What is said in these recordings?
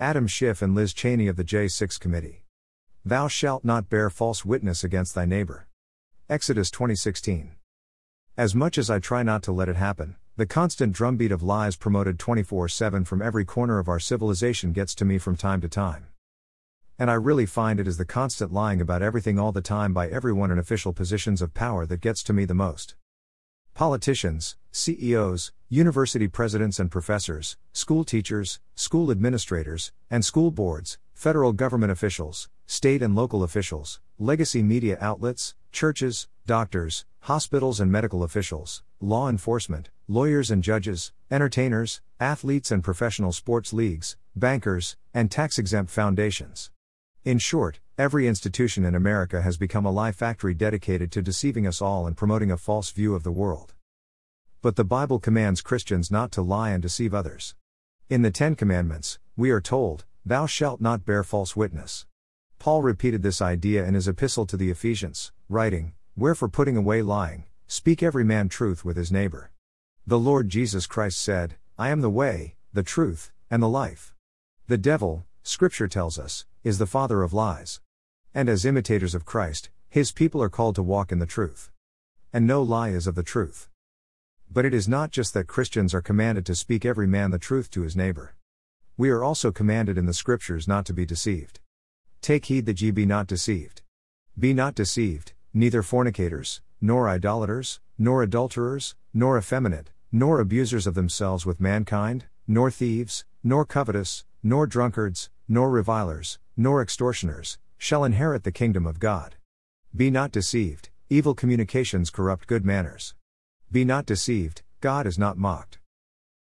Adam Schiff and Liz Cheney of the J6 Committee. Thou shalt not bear false witness against thy neighbor. Exodus 2016. As much as I try not to let it happen, the constant drumbeat of lies promoted 24 7 from every corner of our civilization gets to me from time to time. And I really find it is the constant lying about everything all the time by everyone in official positions of power that gets to me the most. Politicians, CEOs, university presidents and professors, school teachers, school administrators, and school boards, federal government officials, state and local officials, legacy media outlets, churches, doctors, hospitals and medical officials, law enforcement, lawyers and judges, entertainers, athletes and professional sports leagues, bankers, and tax exempt foundations. In short, every institution in America has become a lie factory dedicated to deceiving us all and promoting a false view of the world. But the Bible commands Christians not to lie and deceive others. In the Ten Commandments, we are told, Thou shalt not bear false witness. Paul repeated this idea in his epistle to the Ephesians, writing, Wherefore putting away lying, speak every man truth with his neighbor. The Lord Jesus Christ said, I am the way, the truth, and the life. The devil, Scripture tells us, is the father of lies. And as imitators of Christ, his people are called to walk in the truth. And no lie is of the truth. But it is not just that Christians are commanded to speak every man the truth to his neighbor. We are also commanded in the Scriptures not to be deceived. Take heed that ye be not deceived. Be not deceived, neither fornicators, nor idolaters, nor adulterers, nor effeminate, nor abusers of themselves with mankind, nor thieves, nor covetous, nor drunkards, nor revilers, nor extortioners, shall inherit the kingdom of God. Be not deceived, evil communications corrupt good manners. Be not deceived, God is not mocked.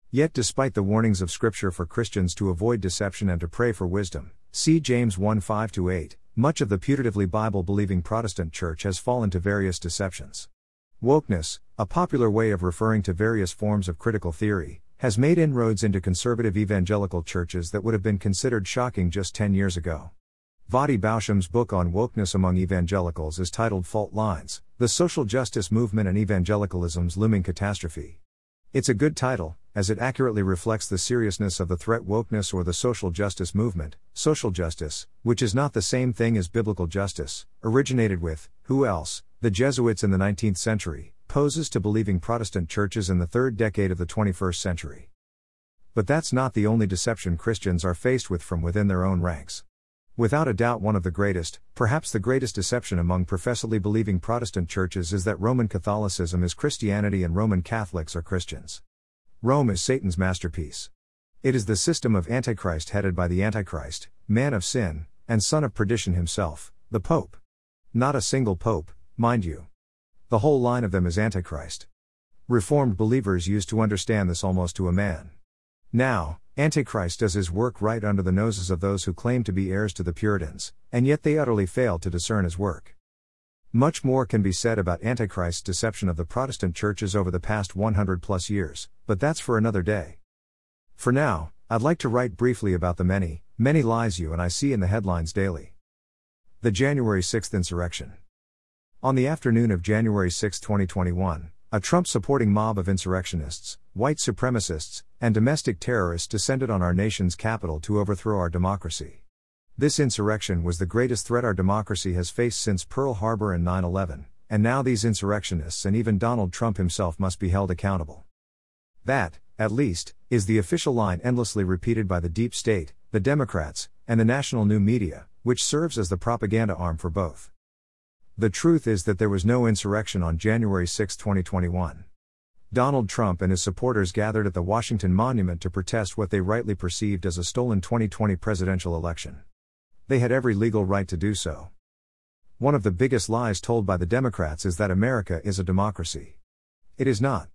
Yet, despite the warnings of Scripture for Christians to avoid deception and to pray for wisdom, see James 1 5 8, much of the putatively Bible believing Protestant church has fallen to various deceptions. Wokeness, a popular way of referring to various forms of critical theory, has made inroads into conservative evangelical churches that would have been considered shocking just 10 years ago. Voddie Baucham's book on wokeness among evangelicals is titled Fault Lines The Social Justice Movement and Evangelicalism's Looming Catastrophe. It's a good title, as it accurately reflects the seriousness of the threat wokeness or the social justice movement, social justice, which is not the same thing as biblical justice, originated with, who else, the Jesuits in the 19th century, poses to believing Protestant churches in the third decade of the 21st century. But that's not the only deception Christians are faced with from within their own ranks. Without a doubt, one of the greatest, perhaps the greatest deception among professedly believing Protestant churches is that Roman Catholicism is Christianity and Roman Catholics are Christians. Rome is Satan's masterpiece. It is the system of Antichrist headed by the Antichrist, man of sin, and son of perdition himself, the Pope. Not a single Pope, mind you. The whole line of them is Antichrist. Reformed believers used to understand this almost to a man. Now, Antichrist does his work right under the noses of those who claim to be heirs to the Puritans, and yet they utterly fail to discern his work. Much more can be said about Antichrist's deception of the Protestant churches over the past 100 plus years, but that's for another day. For now, I'd like to write briefly about the many, many lies you and I see in the headlines daily. The January 6th insurrection. On the afternoon of January 6, 2021, a Trump supporting mob of insurrectionists, white supremacists, and domestic terrorists descended on our nation's capital to overthrow our democracy. This insurrection was the greatest threat our democracy has faced since Pearl Harbor and 9 11, and now these insurrectionists and even Donald Trump himself must be held accountable. That, at least, is the official line endlessly repeated by the deep state, the Democrats, and the national new media, which serves as the propaganda arm for both. The truth is that there was no insurrection on January 6, 2021. Donald Trump and his supporters gathered at the Washington Monument to protest what they rightly perceived as a stolen 2020 presidential election. They had every legal right to do so. One of the biggest lies told by the Democrats is that America is a democracy. It is not.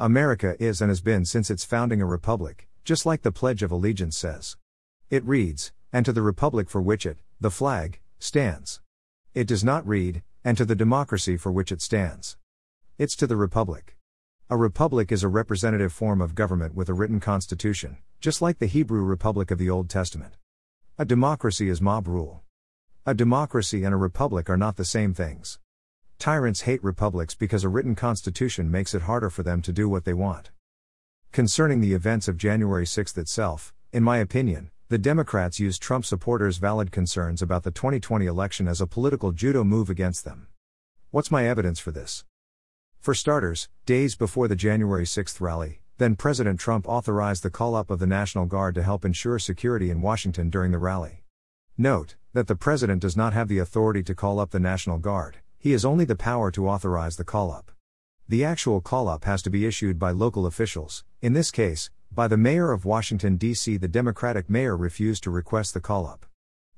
America is and has been since its founding a republic, just like the Pledge of Allegiance says. It reads, and to the republic for which it, the flag, stands. It does not read, and to the democracy for which it stands. It's to the republic. A republic is a representative form of government with a written constitution, just like the Hebrew republic of the Old Testament. A democracy is mob rule. A democracy and a republic are not the same things. Tyrants hate republics because a written constitution makes it harder for them to do what they want. Concerning the events of January 6 itself, in my opinion, the Democrats used Trump supporters' valid concerns about the 2020 election as a political judo move against them. What's my evidence for this? For starters, days before the January 6th rally, then President Trump authorized the call up of the National Guard to help ensure security in Washington during the rally. Note that the president does not have the authority to call up the National Guard, he has only the power to authorize the call up. The actual call up has to be issued by local officials, in this case, by the mayor of Washington, D.C. The Democratic mayor refused to request the call up.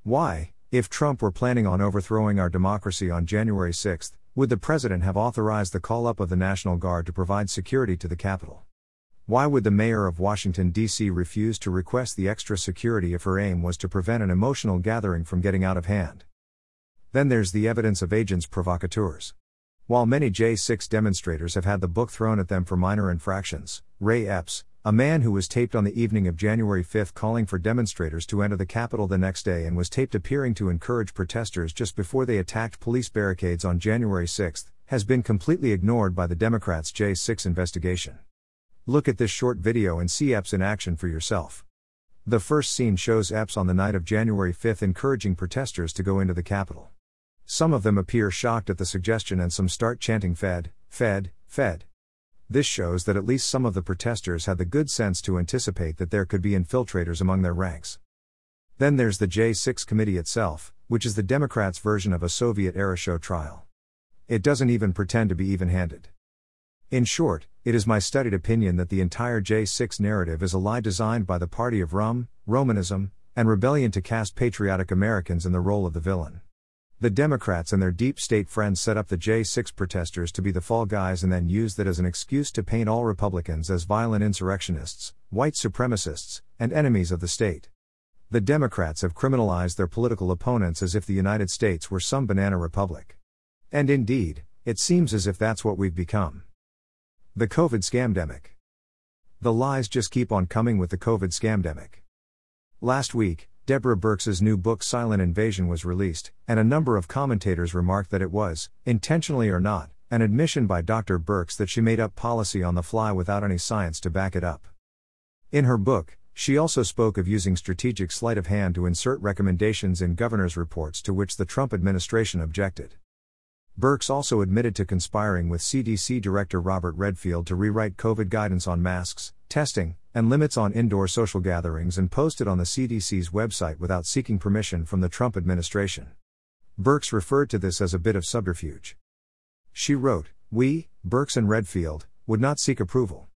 Why, if Trump were planning on overthrowing our democracy on January 6, would the President have authorized the call up of the National Guard to provide security to the Capitol? Why would the mayor of Washington, D.C. refuse to request the extra security if her aim was to prevent an emotional gathering from getting out of hand? Then there's the evidence of agents provocateurs. While many J6 demonstrators have had the book thrown at them for minor infractions, Ray Epps, a man who was taped on the evening of January 5 calling for demonstrators to enter the Capitol the next day and was taped appearing to encourage protesters just before they attacked police barricades on January 6, has been completely ignored by the Democrats' J6 investigation. Look at this short video and see Epps in action for yourself. The first scene shows Epps on the night of January 5 encouraging protesters to go into the Capitol. Some of them appear shocked at the suggestion and some start chanting Fed, Fed, Fed. This shows that at least some of the protesters had the good sense to anticipate that there could be infiltrators among their ranks. Then there's the J6 committee itself, which is the Democrats' version of a Soviet era show trial. It doesn't even pretend to be even handed. In short, it is my studied opinion that the entire J6 narrative is a lie designed by the party of rum, Romanism, and rebellion to cast patriotic Americans in the role of the villain. The Democrats and their deep state friends set up the J6 protesters to be the fall guys and then used that as an excuse to paint all Republicans as violent insurrectionists, white supremacists, and enemies of the state. The Democrats have criminalized their political opponents as if the United States were some banana republic. And indeed, it seems as if that's what we've become. The COVID scamdemic. The lies just keep on coming with the COVID scamdemic. Last week, Deborah Birx's new book Silent Invasion was released, and a number of commentators remarked that it was, intentionally or not, an admission by Dr. Birx that she made up policy on the fly without any science to back it up. In her book, she also spoke of using strategic sleight of hand to insert recommendations in governor's reports to which the Trump administration objected. Birx also admitted to conspiring with CDC Director Robert Redfield to rewrite COVID guidance on masks, testing, and limits on indoor social gatherings and posted on the CDC's website without seeking permission from the Trump administration. Birx referred to this as a bit of subterfuge. She wrote, We, Birx and Redfield, would not seek approval.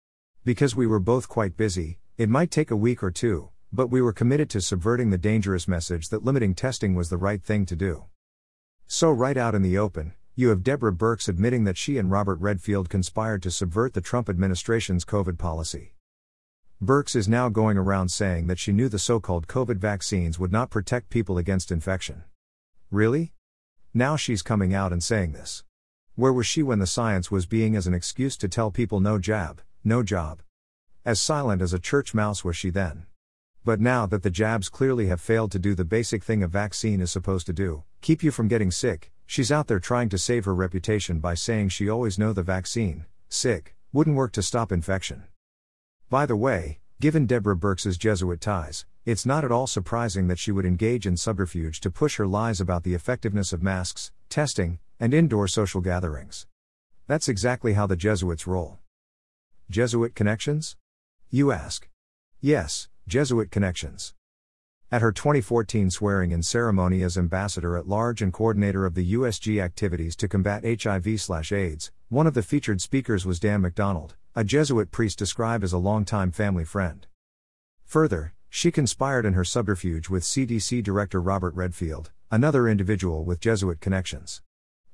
Because we were both quite busy, it might take a week or two, but we were committed to subverting the dangerous message that limiting testing was the right thing to do. So, right out in the open, you have Deborah Birx admitting that she and Robert Redfield conspired to subvert the Trump administration's COVID policy. Birx is now going around saying that she knew the so called COVID vaccines would not protect people against infection. Really? Now she's coming out and saying this. Where was she when the science was being as an excuse to tell people no jab, no job? As silent as a church mouse was she then. But now that the jabs clearly have failed to do the basic thing a vaccine is supposed to do keep you from getting sick she's out there trying to save her reputation by saying she always know the vaccine, sick, wouldn't work to stop infection. By the way, given Deborah Birx's Jesuit ties, it's not at all surprising that she would engage in subterfuge to push her lies about the effectiveness of masks, testing, and indoor social gatherings. That's exactly how the Jesuits roll. Jesuit connections? You ask. Yes, Jesuit connections. At her 2014 swearing in ceremony as ambassador at large and coordinator of the USG activities to combat HIV/AIDS, one of the featured speakers was Dan McDonald, a Jesuit priest described as a longtime family friend. Further, she conspired in her subterfuge with CDC Director Robert Redfield, another individual with Jesuit connections.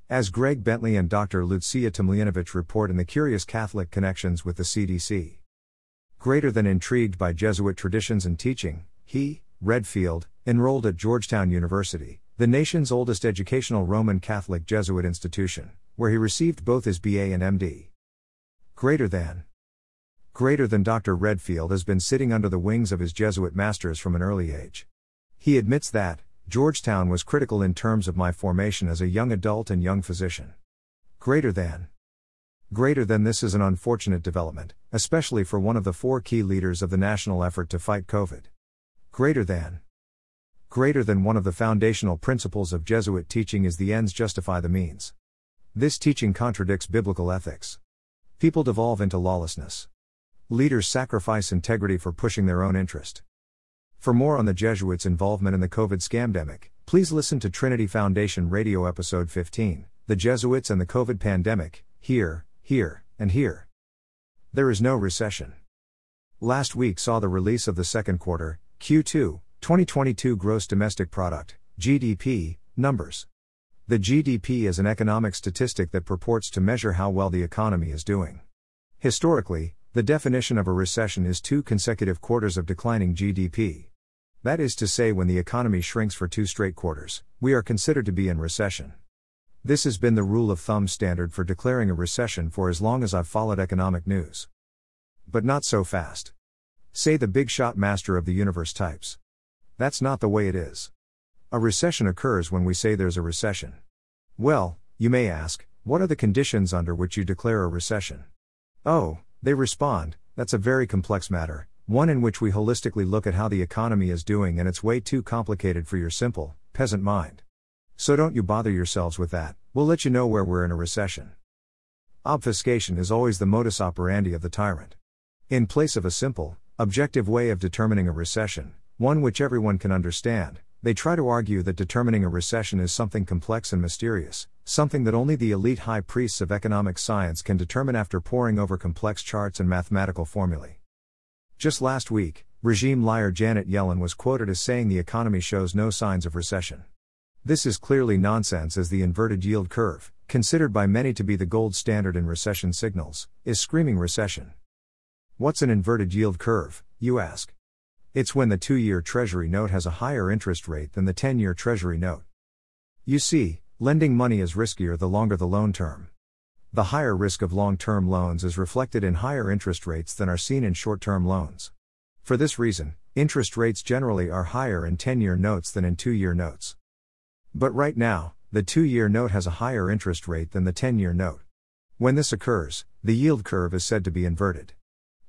As Greg Bentley and Dr. Lucia Tomljanovic report in the Curious Catholic Connections with the CDC. Greater than intrigued by Jesuit traditions and teaching, he, Redfield, enrolled at Georgetown University, the nation's oldest educational Roman Catholic Jesuit institution, where he received both his BA and MD. Greater than. Greater than Dr. Redfield has been sitting under the wings of his Jesuit masters from an early age. He admits that, Georgetown was critical in terms of my formation as a young adult and young physician. Greater than. Greater than this is an unfortunate development, especially for one of the four key leaders of the national effort to fight COVID. Greater than. Greater than one of the foundational principles of Jesuit teaching is the ends justify the means. This teaching contradicts biblical ethics. People devolve into lawlessness. Leaders sacrifice integrity for pushing their own interest. For more on the Jesuits' involvement in the COVID scamdemic, please listen to Trinity Foundation Radio Episode 15 The Jesuits and the COVID Pandemic, here, here, and here. There is no recession. Last week saw the release of the second quarter, Q2, 2022 Gross Domestic Product, GDP, numbers. The GDP is an economic statistic that purports to measure how well the economy is doing. Historically, the definition of a recession is two consecutive quarters of declining GDP. That is to say, when the economy shrinks for two straight quarters, we are considered to be in recession. This has been the rule of thumb standard for declaring a recession for as long as I've followed economic news. But not so fast. Say the big shot master of the universe types. That's not the way it is. A recession occurs when we say there's a recession. Well, you may ask, what are the conditions under which you declare a recession? Oh, they respond, that's a very complex matter, one in which we holistically look at how the economy is doing and it's way too complicated for your simple, peasant mind. So don't you bother yourselves with that, we'll let you know where we're in a recession. Obfuscation is always the modus operandi of the tyrant. In place of a simple, objective way of determining a recession, one which everyone can understand, they try to argue that determining a recession is something complex and mysterious, something that only the elite high priests of economic science can determine after poring over complex charts and mathematical formulae. Just last week, regime liar Janet Yellen was quoted as saying the economy shows no signs of recession. This is clearly nonsense as the inverted yield curve, considered by many to be the gold standard in recession signals, is screaming recession. What's an inverted yield curve, you ask? It's when the two year Treasury note has a higher interest rate than the 10 year Treasury note. You see, lending money is riskier the longer the loan term. The higher risk of long term loans is reflected in higher interest rates than are seen in short term loans. For this reason, interest rates generally are higher in 10 year notes than in 2 year notes. But right now, the 2 year note has a higher interest rate than the 10 year note. When this occurs, the yield curve is said to be inverted.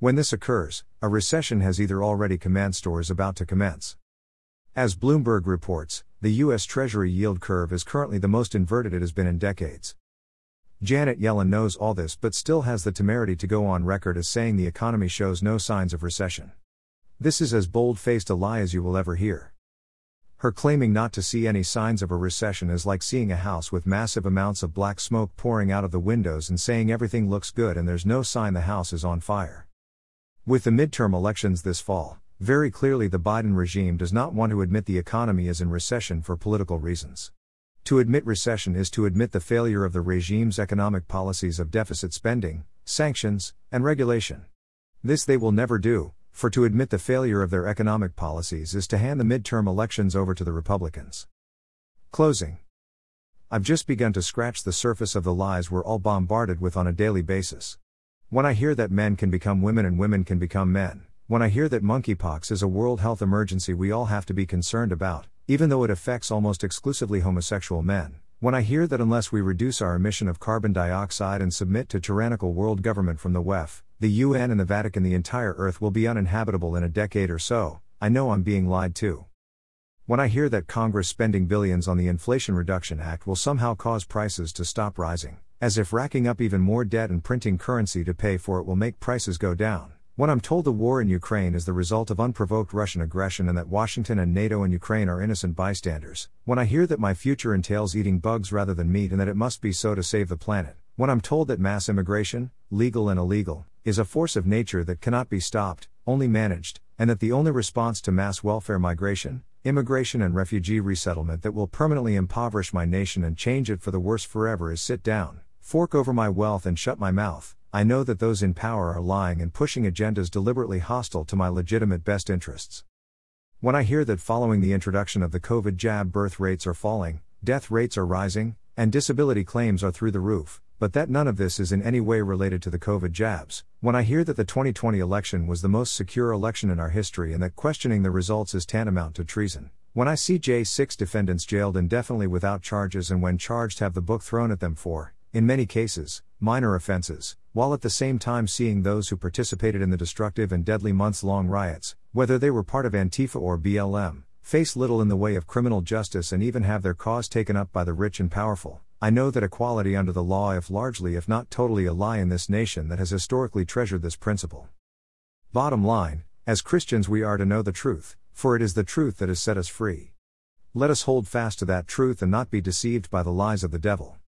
When this occurs, a recession has either already commenced or is about to commence. As Bloomberg reports, the U.S. Treasury yield curve is currently the most inverted it has been in decades. Janet Yellen knows all this but still has the temerity to go on record as saying the economy shows no signs of recession. This is as bold faced a lie as you will ever hear. Her claiming not to see any signs of a recession is like seeing a house with massive amounts of black smoke pouring out of the windows and saying everything looks good and there's no sign the house is on fire. With the midterm elections this fall, very clearly the Biden regime does not want to admit the economy is in recession for political reasons. To admit recession is to admit the failure of the regime's economic policies of deficit spending, sanctions, and regulation. This they will never do, for to admit the failure of their economic policies is to hand the midterm elections over to the Republicans. Closing. I've just begun to scratch the surface of the lies we're all bombarded with on a daily basis. When I hear that men can become women and women can become men, when I hear that monkeypox is a world health emergency we all have to be concerned about, even though it affects almost exclusively homosexual men, when I hear that unless we reduce our emission of carbon dioxide and submit to tyrannical world government from the WEF, the UN and the Vatican, the entire Earth will be uninhabitable in a decade or so, I know I'm being lied to. When I hear that Congress spending billions on the Inflation Reduction Act will somehow cause prices to stop rising, as if racking up even more debt and printing currency to pay for it will make prices go down. When I'm told the war in Ukraine is the result of unprovoked Russian aggression and that Washington and NATO and Ukraine are innocent bystanders, when I hear that my future entails eating bugs rather than meat and that it must be so to save the planet, when I'm told that mass immigration, legal and illegal, is a force of nature that cannot be stopped, only managed, and that the only response to mass welfare migration, immigration and refugee resettlement that will permanently impoverish my nation and change it for the worse forever is sit down, fork over my wealth and shut my mouth, I know that those in power are lying and pushing agendas deliberately hostile to my legitimate best interests. When I hear that following the introduction of the COVID jab, birth rates are falling, death rates are rising, and disability claims are through the roof, but that none of this is in any way related to the COVID jabs, when I hear that the 2020 election was the most secure election in our history and that questioning the results is tantamount to treason, when I see J6 defendants jailed indefinitely without charges and when charged have the book thrown at them for, in many cases, minor offenses, while at the same time seeing those who participated in the destructive and deadly months long riots, whether they were part of Antifa or BLM, face little in the way of criminal justice and even have their cause taken up by the rich and powerful. I know that equality under the law, if largely, if not totally, a lie in this nation that has historically treasured this principle. Bottom line, as Christians, we are to know the truth, for it is the truth that has set us free. Let us hold fast to that truth and not be deceived by the lies of the devil.